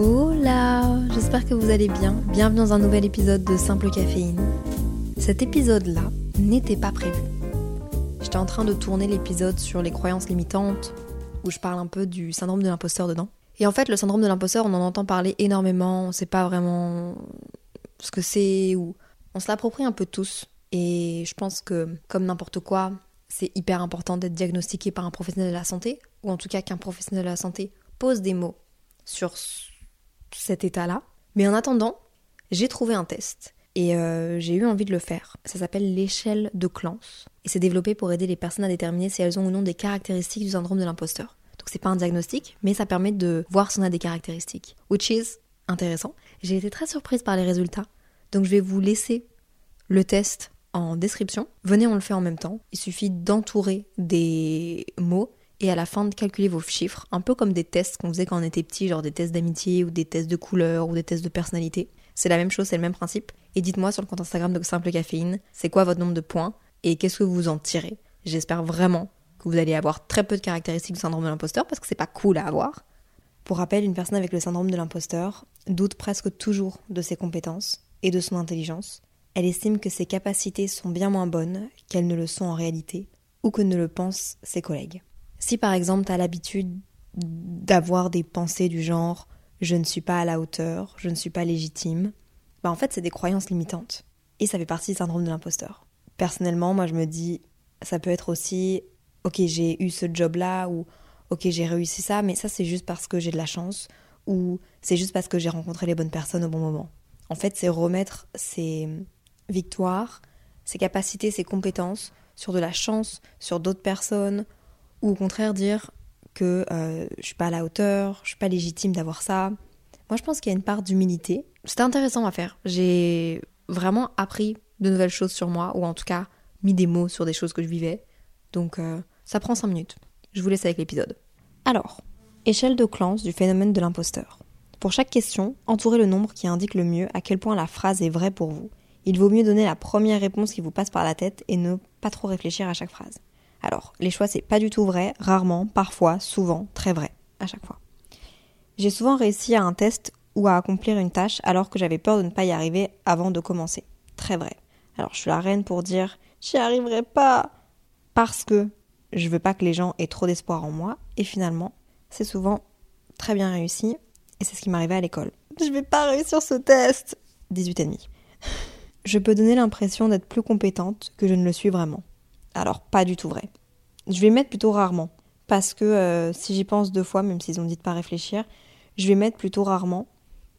Hola, j'espère que vous allez bien. Bienvenue dans un nouvel épisode de Simple Caféine. Cet épisode-là n'était pas prévu. J'étais en train de tourner l'épisode sur les croyances limitantes, où je parle un peu du syndrome de l'imposteur dedans. Et en fait, le syndrome de l'imposteur, on en entend parler énormément, on sait pas vraiment ce que c'est, ou on se l'approprie un peu tous. Et je pense que, comme n'importe quoi, c'est hyper important d'être diagnostiqué par un professionnel de la santé, ou en tout cas qu'un professionnel de la santé pose des mots sur cet état-là. Mais en attendant, j'ai trouvé un test et euh, j'ai eu envie de le faire. Ça s'appelle l'échelle de Clance et c'est développé pour aider les personnes à déterminer si elles ont ou non des caractéristiques du syndrome de l'imposteur. Donc c'est pas un diagnostic, mais ça permet de voir si on a des caractéristiques, which is intéressant. J'ai été très surprise par les résultats, donc je vais vous laisser le test en description. Venez, on le fait en même temps. Il suffit d'entourer des mots et à la fin de calculer vos chiffres, un peu comme des tests qu'on faisait quand on était petit, genre des tests d'amitié ou des tests de couleur ou des tests de personnalité. C'est la même chose, c'est le même principe. Et dites-moi sur le compte Instagram de Simple Caféine, c'est quoi votre nombre de points et qu'est-ce que vous en tirez? J'espère vraiment que vous allez avoir très peu de caractéristiques du syndrome de l'imposteur parce que c'est pas cool à avoir. Pour rappel, une personne avec le syndrome de l'imposteur doute presque toujours de ses compétences et de son intelligence. Elle estime que ses capacités sont bien moins bonnes qu'elles ne le sont en réalité ou que ne le pensent ses collègues. Si par exemple tu as l'habitude d'avoir des pensées du genre je ne suis pas à la hauteur, je ne suis pas légitime, bah en fait c'est des croyances limitantes. Et ça fait partie du syndrome de l'imposteur. Personnellement, moi je me dis, ça peut être aussi, ok j'ai eu ce job-là, ou ok j'ai réussi ça, mais ça c'est juste parce que j'ai de la chance, ou c'est juste parce que j'ai rencontré les bonnes personnes au bon moment. En fait c'est remettre ses victoires, ses capacités, ses compétences sur de la chance, sur d'autres personnes, ou au contraire dire que euh, je suis pas à la hauteur, je suis pas légitime d'avoir ça. Moi, je pense qu'il y a une part d'humilité. C'était intéressant à faire. J'ai vraiment appris de nouvelles choses sur moi, ou en tout cas mis des mots sur des choses que je vivais. Donc, euh, ça prend 5 minutes. Je vous laisse avec l'épisode. Alors, échelle de clans du phénomène de l'imposteur. Pour chaque question, entourez le nombre qui indique le mieux à quel point la phrase est vraie pour vous. Il vaut mieux donner la première réponse qui vous passe par la tête et ne pas trop réfléchir à chaque phrase. Alors, les choix, c'est pas du tout vrai, rarement, parfois, souvent, très vrai, à chaque fois. J'ai souvent réussi à un test ou à accomplir une tâche alors que j'avais peur de ne pas y arriver avant de commencer. Très vrai. Alors, je suis la reine pour dire j'y arriverai pas parce que je veux pas que les gens aient trop d'espoir en moi et finalement, c'est souvent très bien réussi et c'est ce qui m'arrivait à l'école. Je vais pas réussir ce test 18 et demi. Je peux donner l'impression d'être plus compétente que je ne le suis vraiment. Alors, pas du tout vrai. Je vais mettre plutôt rarement. Parce que euh, si j'y pense deux fois, même s'ils ont dit de pas réfléchir, je vais mettre plutôt rarement.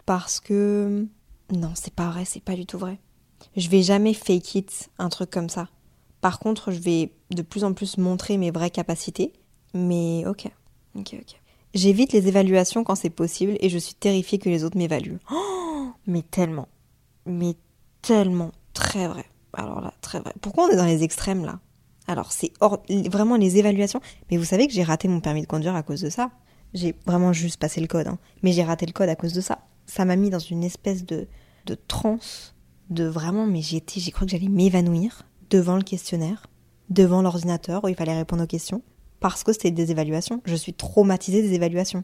Parce que. Non, c'est pas vrai, c'est pas du tout vrai. Je vais jamais fake it, un truc comme ça. Par contre, je vais de plus en plus montrer mes vraies capacités. Mais ok. Ok, ok. J'évite les évaluations quand c'est possible et je suis terrifiée que les autres m'évaluent. Oh, mais tellement. Mais tellement. Très vrai. Alors là, très vrai. Pourquoi on est dans les extrêmes là? Alors, c'est vraiment les évaluations. Mais vous savez que j'ai raté mon permis de conduire à cause de ça. J'ai vraiment juste passé le code, hein. mais j'ai raté le code à cause de ça. Ça m'a mis dans une espèce de, de transe, de vraiment, mais j'ai j'ai cru que j'allais m'évanouir devant le questionnaire, devant l'ordinateur où il fallait répondre aux questions, parce que c'était des évaluations. Je suis traumatisée des évaluations.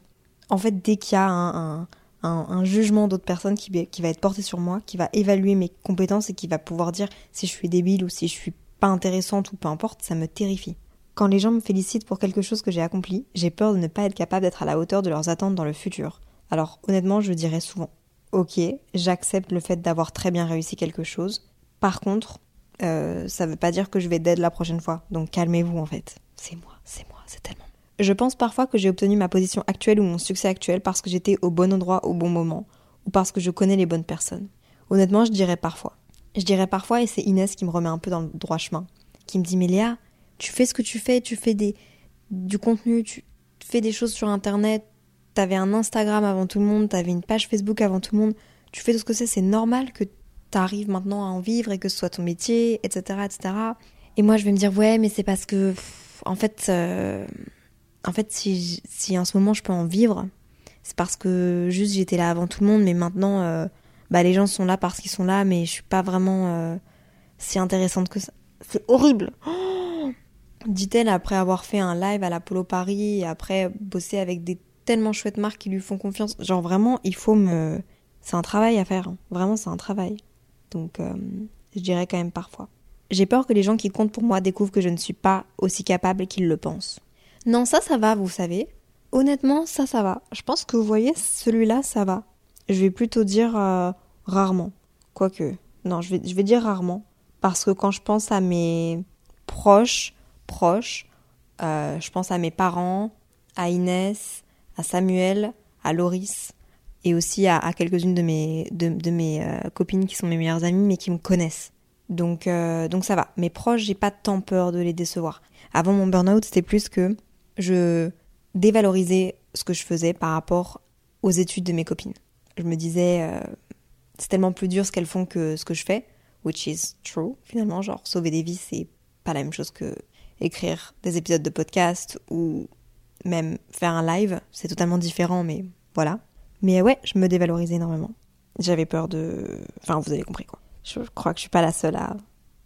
En fait, dès qu'il y a un, un, jugement d'autres personnes qui, qui va être porté sur moi, qui va évaluer mes compétences et qui va pouvoir dire si je suis débile ou si je suis pas intéressante ou peu importe, ça me terrifie. Quand les gens me félicitent pour quelque chose que j'ai accompli, j'ai peur de ne pas être capable d'être à la hauteur de leurs attentes dans le futur. Alors honnêtement, je dirais souvent, ok, j'accepte le fait d'avoir très bien réussi quelque chose. Par contre, euh, ça veut pas dire que je vais d'aide la prochaine fois. Donc calmez-vous en fait. C'est moi, c'est moi, c'est tellement. Je pense parfois que j'ai obtenu ma position actuelle ou mon succès actuel parce que j'étais au bon endroit au bon moment ou parce que je connais les bonnes personnes. Honnêtement, je dirais parfois. Je dirais parfois, et c'est Inès qui me remet un peu dans le droit chemin, qui me dit Mais Léa, tu fais ce que tu fais, tu fais des, du contenu, tu fais des choses sur internet, t'avais un Instagram avant tout le monde, t'avais une page Facebook avant tout le monde, tu fais tout ce que c'est, c'est normal que t'arrives maintenant à en vivre et que ce soit ton métier, etc. etc. Et moi je vais me dire Ouais, mais c'est parce que, en fait, euh, en fait si, en ce moment je peux en vivre, c'est parce que juste j'étais là avant tout le monde, mais maintenant. Euh, bah les gens sont là parce qu'ils sont là, mais je suis pas vraiment euh, si intéressante que ça. C'est horrible. dit-elle après avoir fait un live à l'Apollo Paris et après bosser avec des tellement chouettes marques qui lui font confiance. Genre vraiment, il faut me... C'est un travail à faire. Hein. Vraiment, c'est un travail. Donc, euh, je dirais quand même parfois. J'ai peur que les gens qui comptent pour moi découvrent que je ne suis pas aussi capable qu'ils le pensent. Non, ça, ça va, vous savez. Honnêtement, ça, ça va. Je pense que vous voyez, celui-là, ça va. Je vais plutôt dire euh, rarement. Quoique, non, je vais, dire rarement. Parce que quand je pense à mes proches, proches, euh, je pense à mes parents, à Inès, à Samuel, à Loris, et aussi à, quelques-unes de mes, de, mes euh, copines qui sont mes meilleures amies, mais qui me connaissent. Donc, donc ça va. Mes proches, j'ai pas tant peur de les décevoir. Avant mon burn-out, c'était plus que je dévalorisais ce que je faisais par rapport aux études de mes copines. Je me disais, euh, c'est tellement plus dur ce qu'elles font que ce que je fais, which is true finalement. Genre, sauver des vies, c'est pas la même chose que écrire des épisodes de podcast ou même faire un live. C'est totalement différent, mais voilà. Mais ouais, je me dévalorisais énormément. J'avais peur de. Enfin, vous avez compris quoi. Je crois que je suis pas la seule à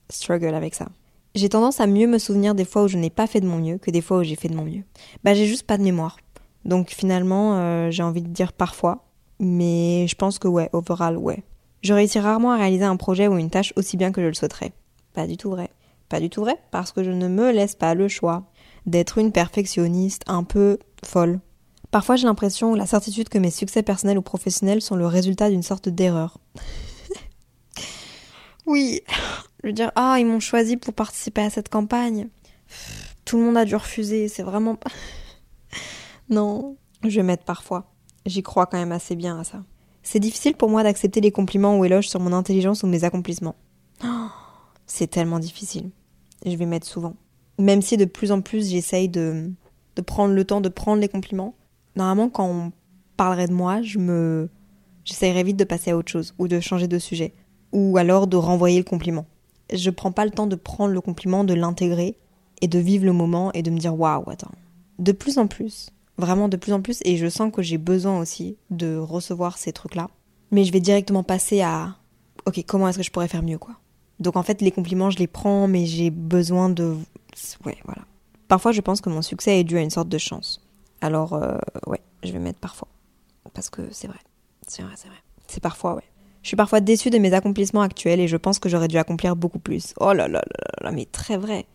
struggle avec ça. J'ai tendance à mieux me souvenir des fois où je n'ai pas fait de mon mieux que des fois où j'ai fait de mon mieux. Bah j'ai juste pas de mémoire. Donc finalement, euh, j'ai envie de dire parfois, mais je pense que ouais, overall, ouais. Je réussis rarement à réaliser un projet ou une tâche aussi bien que je le souhaiterais. Pas du tout vrai. Pas du tout vrai, parce que je ne me laisse pas le choix d'être une perfectionniste un peu folle. Parfois j'ai l'impression ou la certitude que mes succès personnels ou professionnels sont le résultat d'une sorte d'erreur. oui, je veux dire, ah, ils m'ont choisi pour participer à cette campagne. Tout le monde a dû refuser, c'est vraiment pas. non, je mettre parfois. J'y crois quand même assez bien à ça. C'est difficile pour moi d'accepter les compliments ou éloges sur mon intelligence ou mes accomplissements. c'est tellement difficile. Je vais mettre souvent. Même si de plus en plus j'essaye de, de prendre le temps de prendre les compliments. Normalement, quand on parlerait de moi, je me. J'essayerais vite de passer à autre chose ou de changer de sujet. Ou alors de renvoyer le compliment je prends pas le temps de prendre le compliment, de l'intégrer et de vivre le moment et de me dire waouh, attends. De plus en plus, vraiment de plus en plus, et je sens que j'ai besoin aussi de recevoir ces trucs-là. Mais je vais directement passer à ok, comment est-ce que je pourrais faire mieux, quoi. Donc en fait, les compliments, je les prends, mais j'ai besoin de. Ouais, voilà. Parfois, je pense que mon succès est dû à une sorte de chance. Alors, euh, ouais, je vais mettre parfois. Parce que c'est vrai. C'est vrai, c'est vrai. C'est parfois, ouais. Je suis parfois déçue de mes accomplissements actuels et je pense que j'aurais dû accomplir beaucoup plus. Oh là là là là, mais très vrai.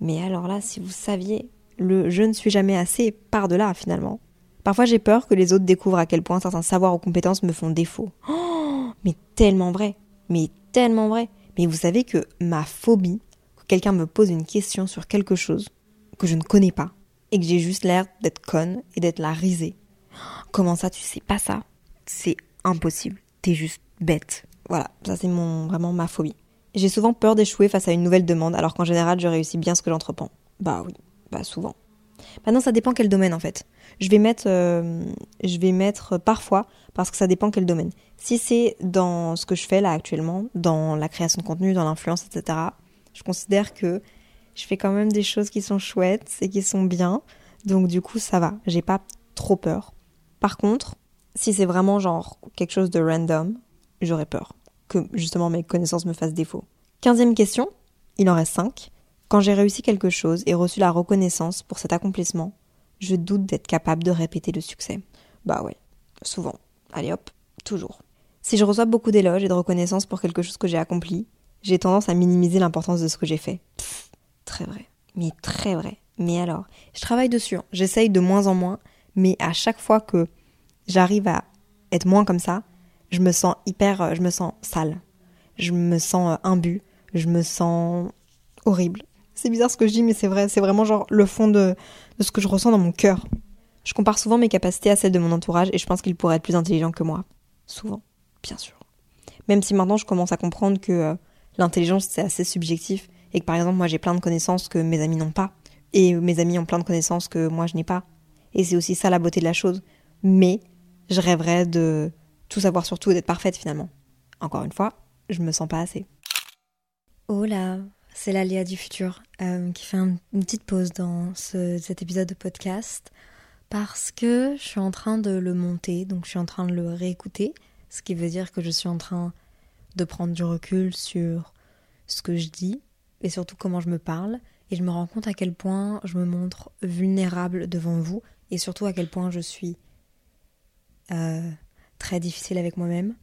Mais alors là, si vous saviez, le je ne suis jamais assez par delà finalement. Parfois j'ai peur que les autres découvrent à quel point certains savoirs ou compétences me font défaut. Oh, mais tellement vrai. Mais tellement vrai. Mais vous savez que ma phobie, que quelqu'un me pose une question sur quelque chose que je ne connais pas et que j'ai juste l'air d'être conne et d'être la risée. Comment ça, tu sais pas ça? C'est impossible. T'es juste bête. Voilà, ça c'est mon vraiment ma phobie. J'ai souvent peur d'échouer face à une nouvelle demande, alors qu'en général je réussis bien ce que j'entreprends. Bah oui, souvent. Maintenant ça dépend quel domaine en fait. Je vais mettre, euh, je vais mettre parfois parce que ça dépend quel domaine. Si c'est dans ce que je fais là actuellement, dans la création de contenu, dans l'influence, etc. Je considère que je fais quand même des choses qui sont chouettes et qui sont bien. Donc du coup ça va, j'ai pas trop peur. Par contre, si c'est vraiment genre quelque chose de random, j'aurais peur que justement mes connaissances me fassent défaut. Quinzième question, il en reste cinq. Quand j'ai réussi quelque chose et reçu la reconnaissance pour cet accomplissement, je doute d'être capable de répéter le succès. Bah ouais, souvent. Allez hop, toujours. Si je reçois beaucoup d'éloges et de reconnaissance pour quelque chose que j'ai accompli, j'ai tendance à minimiser l'importance de ce que j'ai fait. très vrai. Mais très vrai. Mais alors, je travaille dessus. Hein. J'essaye de moins en moins, mais à chaque fois que j'arrive à être moins comme ça, je me sens hyper, euh, je me sens sale, je me sens euh, imbu, je me sens horrible. C'est bizarre ce que je dis, mais c'est vrai, c'est vraiment genre le fond de, ce que je ressens dans mon cœur. Je compare souvent mes capacités à celles de mon entourage et je pense qu'il pourrait être plus intelligent que moi. Souvent, bien sûr. Même si maintenant je commence à comprendre que euh, l'intelligence c'est assez subjectif et que par exemple moi j'ai plein de connaissances que mes amis n'ont pas et mes amis ont plein de connaissances que moi je n'ai pas. Et c'est aussi ça la beauté de la chose. Mais je rêverais de tout savoir sur tout et d'être parfaite finalement. Encore une fois, je me sens pas assez. Oh là, c'est la Léa du futur euh, qui fait une petite pause dans cet épisode de podcast parce que je suis en train de le monter, donc je suis en train de le réécouter, ce qui veut dire que je suis en train de prendre du recul sur ce que je dis et surtout comment je me parle et je me rends compte à quel point je me montre vulnérable devant vous et surtout à quel point je suis euh, très difficile avec moi-même.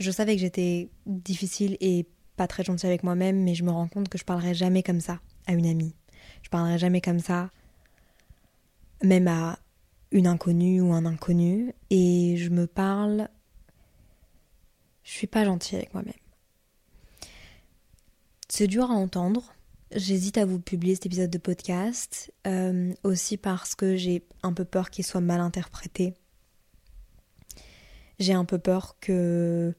Je savais que j'étais difficile et pas très gentille avec moi-même, mais je me rends compte que je parlerai jamais comme ça à une amie. Je parlerai jamais comme ça, même à une inconnue ou un inconnu, et je me parle. Je suis pas gentille avec moi-même. C'est dur à entendre. J'hésite à vous publier cet épisode de podcast, euh, aussi parce que j'ai un peu peur qu'il soit mal interprété. J'ai un peu peur que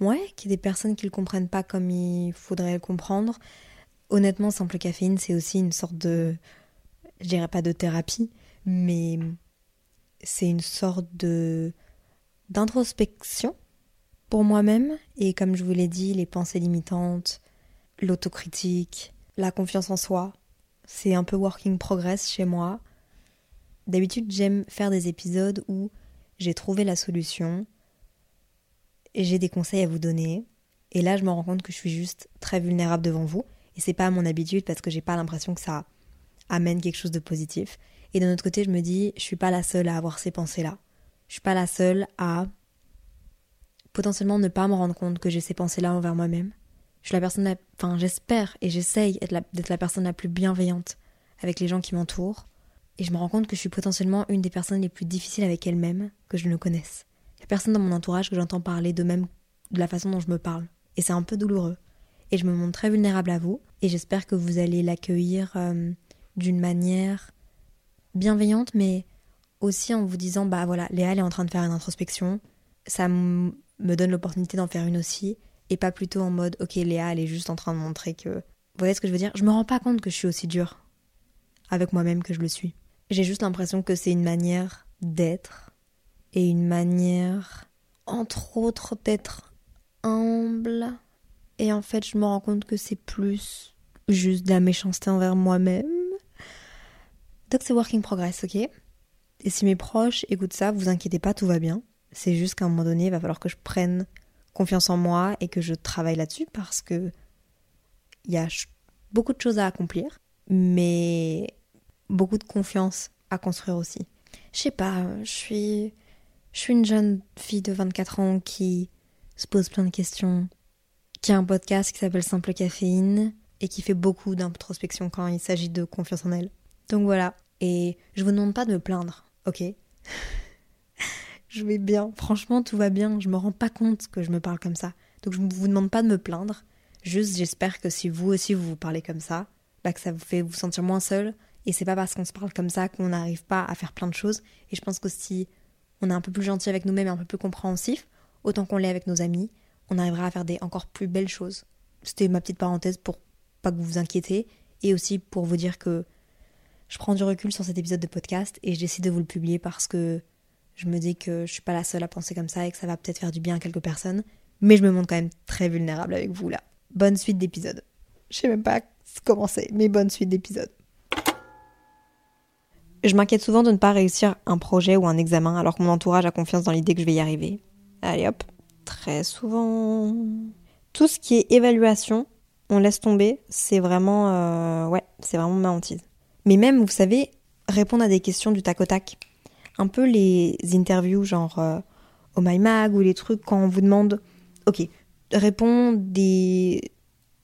Ouais, qu'il y ait des personnes qui le comprennent pas comme il faudrait le comprendre. Honnêtement, Simple Caféine, c'est aussi une sorte de. Je dirais pas de thérapie, mais c'est une sorte de. d'introspection pour moi-même. Et comme je vous l'ai dit, les pensées limitantes, l'autocritique, la confiance en soi, c'est un peu working progress chez moi. D'habitude, j'aime faire des épisodes où j'ai trouvé la solution j'ai des conseils à vous donner. Et là, je me rends compte que je suis juste très vulnérable devant vous. Et c'est pas mon habitude parce que j'ai pas l'impression que ça amène quelque chose de positif. Et d'un autre côté, je me dis, je suis pas la seule à avoir ces pensées-là. Je suis pas la seule à potentiellement ne pas me rendre compte que j'ai ces pensées-là envers moi-même. Je suis la personne, enfin, j'espère et j'essaye d'être la, la personne la plus bienveillante avec les gens qui m'entourent. Et je me rends compte que je suis potentiellement une des personnes les plus difficiles avec elle-même que je ne connaisse. Personne dans mon entourage que j'entends parler de même de la façon dont je me parle. Et c'est un peu douloureux. Et je me montre très vulnérable à vous. Et j'espère que vous allez l'accueillir euh, d'une manière bienveillante, mais aussi en vous disant bah voilà, Léa elle est en train de faire une introspection. Ça me donne l'opportunité d'en faire une aussi. Et pas plutôt en mode ok, Léa elle est juste en train de montrer que. Vous voyez ce que je veux dire Je me rends pas compte que je suis aussi dure avec moi-même que je le suis. J'ai juste l'impression que c'est une manière d'être et une manière, entre autres, d'être humble. Et en fait, je me rends compte que c'est plus juste de la méchanceté envers moi-même. Donc c'est working progress, ok? Et si mes proches écoutent ça, vous inquiétez pas, tout va bien. C'est juste qu'à un moment donné, il va falloir que je prenne confiance en moi et que je travaille là-dessus parce que il y a beaucoup de choses à accomplir, mais beaucoup de confiance à construire aussi. Je sais pas, je suis je suis une jeune fille de 24 ans qui se pose plein de questions, qui a un podcast qui s'appelle Simple Caféine et qui fait beaucoup d'introspection quand il s'agit de confiance en elle. Donc voilà. Et je vous demande pas de me plaindre, ok? Je vais bien. Franchement, tout va bien. Je me rends pas compte que je me parle comme ça. Donc je vous demande pas de me plaindre. Juste, j'espère que si vous aussi vous vous parlez comme ça, bah que ça vous fait vous sentir moins seul. Et c'est pas parce qu'on se parle comme ça qu'on n'arrive pas à faire plein de choses. Et je pense que si on est un peu plus gentil avec nous-mêmes et un peu plus compréhensif, autant qu'on l'est avec nos amis, on arrivera à faire des encore plus belles choses. C'était ma petite parenthèse pour pas que vous vous inquiétez et aussi pour vous dire que je prends du recul sur cet épisode de podcast et je décide de vous le publier parce que je me dis que je suis pas la seule à penser comme ça et que ça va peut-être faire du bien à quelques personnes, mais je me montre quand même très vulnérable avec vous là. Bonne suite d'épisodes. Je sais même pas comment c'est, mais bonne suite d'épisodes. Je m'inquiète souvent de ne pas réussir un projet ou un examen alors que mon entourage a confiance dans l'idée que je vais y arriver. Allez hop, très souvent. Tout ce qui est évaluation, on laisse tomber, c'est vraiment, euh, ouais, c'est vraiment ma hantise. Mais même, vous savez, répondre à des questions du tac au tac. Un peu les interviews genre euh, au My Mag ou les trucs quand on vous demande, ok, réponds des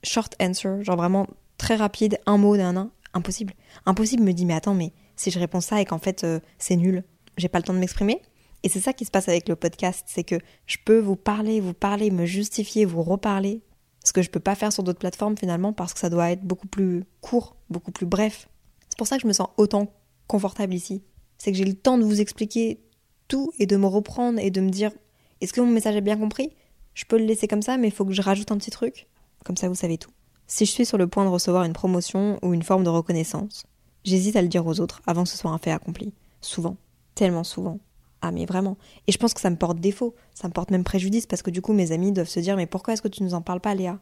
short answers, genre vraiment très rapide, un mot d'un un, impossible. Impossible me dit, mais attends, mais si je réponds ça et qu'en fait euh, c'est nul, j'ai pas le temps de m'exprimer? Et c'est ça qui se passe avec le podcast, c'est que je peux vous parler, vous parler, me justifier, vous reparler, ce que je peux pas faire sur d'autres plateformes finalement parce que ça doit être beaucoup plus court, beaucoup plus bref. C'est pour ça que je me sens autant confortable ici. C'est que j'ai le temps de vous expliquer tout et de me reprendre et de me dire est-ce que mon message est bien compris? Je peux le laisser comme ça, mais il faut que je rajoute un petit truc. Comme ça, vous savez tout. Si je suis sur le point de recevoir une promotion ou une forme de reconnaissance, J'hésite à le dire aux autres avant que ce soit un fait accompli. Souvent. Tellement souvent. Ah mais vraiment. Et je pense que ça me porte défaut. Ça me porte même préjudice parce que du coup mes amis doivent se dire mais pourquoi est-ce que tu nous en parles pas Léa?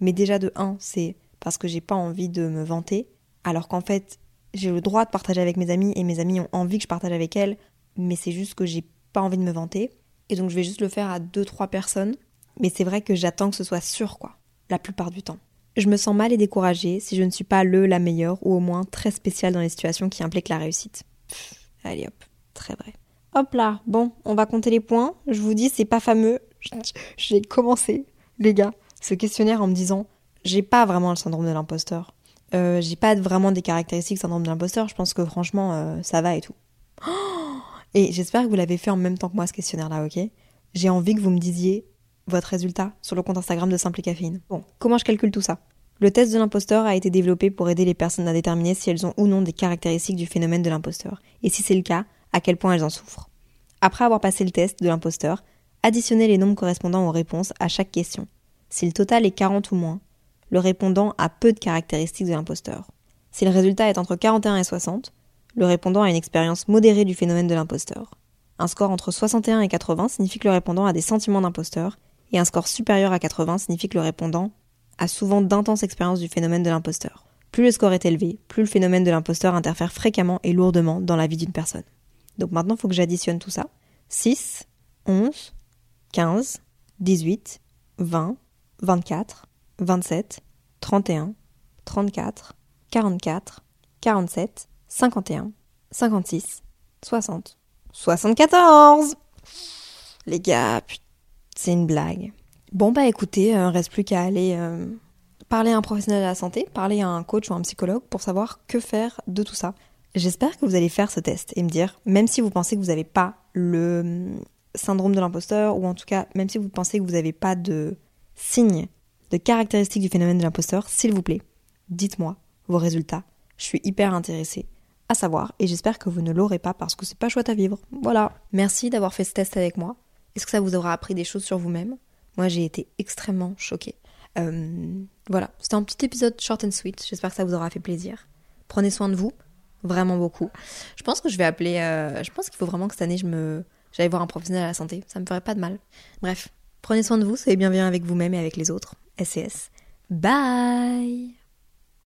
Mais déjà de un, c'est parce que j'ai pas envie de me vanter. Alors qu'en fait, j'ai le droit de partager avec mes amis et mes amis ont envie que je partage avec elles. Mais c'est juste que j'ai pas envie de me vanter. Et donc je vais juste le faire à deux, trois personnes. Mais c'est vrai que j'attends que ce soit sûr quoi. La plupart du temps. Je me sens mal et découragée si je ne suis pas le, la meilleure, ou au moins très spéciale dans les situations qui impliquent la réussite. allez hop. très vrai. Hop là, bon, on va compter les points. Je vous dis, c'est pas fameux. J'ai commencé, les gars, ce questionnaire en me disant, j'ai pas vraiment le syndrome de l'imposteur. Euh, j'ai pas vraiment des caractéristiques syndrome de l'imposteur. Je pense que franchement, euh, ça va et tout. et j'espère que vous l'avez fait en même temps que moi ce questionnaire-là, ok? J'ai envie que vous me disiez votre résultat sur le compte Instagram de Simple Caféine. Bon, comment je calcule tout ça? Le test de l'imposteur a été développé pour aider les personnes à déterminer si elles ont ou non des caractéristiques du phénomène de l'imposteur. Et si c'est le cas, à quel point elles en souffrent. Après avoir passé le test de l'imposteur, additionnez les nombres correspondant aux réponses à chaque question. Si le total est 40 ou moins, le répondant a peu de caractéristiques de l'imposteur. Si le résultat est entre 41 et 60, le répondant a une expérience modérée du phénomène de l'imposteur. Un score entre 61 et 80 signifie que le répondant a des sentiments d'imposteur, et un score supérieur à 80 signifie que le répondant a souvent d'intenses expériences du phénomène de l'imposteur. Plus le score est élevé, plus le phénomène de l'imposteur interfère fréquemment et lourdement dans la vie d'une personne. Donc maintenant, il faut que j'additionne tout ça. 6, 11, 15, 18, 20, 24, 27, 31, 34, 44, 47, 51, 56, 60, 74 Les gars, c'est une blague. Bon bah écoutez, euh, reste plus qu'à aller euh, parler à un professionnel de la santé, parler à un coach ou un psychologue pour savoir que faire de tout ça. J'espère que vous allez faire ce test et me dire, même si vous pensez que vous n'avez pas le hum, syndrome de l'imposteur, ou en tout cas, même si vous pensez que vous n'avez pas de signes, de caractéristiques du phénomène de l'imposteur, s'il vous plaît, dites-moi vos résultats. Je suis hyper intéressée à savoir et j'espère que vous ne l'aurez pas parce que c'est pas chouette à vivre. Voilà. Merci d'avoir fait ce test avec moi. Est-ce que ça vous aura appris des choses sur vous-même? Moi, j'ai été extrêmement choquée. Euh, voilà, c'était un petit épisode short and sweet. J'espère que ça vous aura fait plaisir. Prenez soin de vous vraiment beaucoup. Je pense que je vais appeler. Euh, je pense qu'il faut vraiment que cette année, je me, j'aille voir un professionnel à la santé. Ça me ferait pas de mal. Bref, prenez soin de vous, soyez bienveillants avec vous-même et avec les autres. SCS. Bye